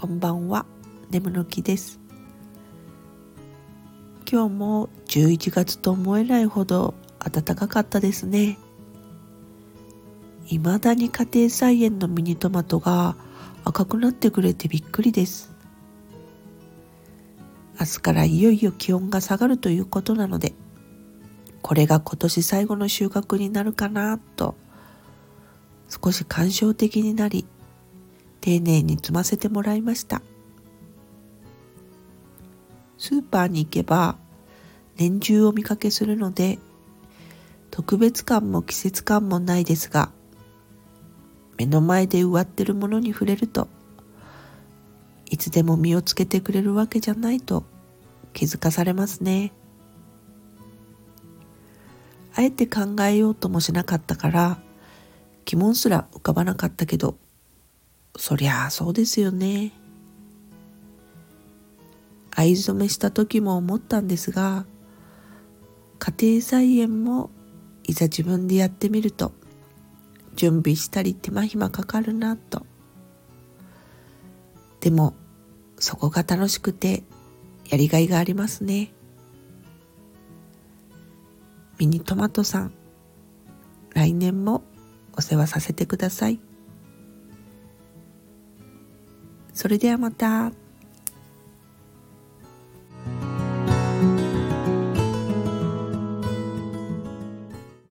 こんばんは。眠の木です。今日も11月と思えないほど暖かかったですね。未だに家庭菜園のミニトマトが赤くなってくれてびっくりです。明日からいよいよ気温が下がるということなのでこれが今年最後の収穫になるかなと少し感傷的になり丁寧に積ませてもらいました。スーパーに行けば年中お見かけするので特別感も季節感もないですが目の前で植わってるものに触れるといつでも実をつけてくれるわけじゃないと気づかされますね。あえて考えようともしなかったから疑問すら浮かばなかったけどそりゃあそうですよね。藍染めした時も思ったんですが家庭菜園もいざ自分でやってみると準備したり手間暇かかるなと。でもそこが楽しくてやりがいがありますね。ミニトマトさん来年もお世話させてください。それではまた。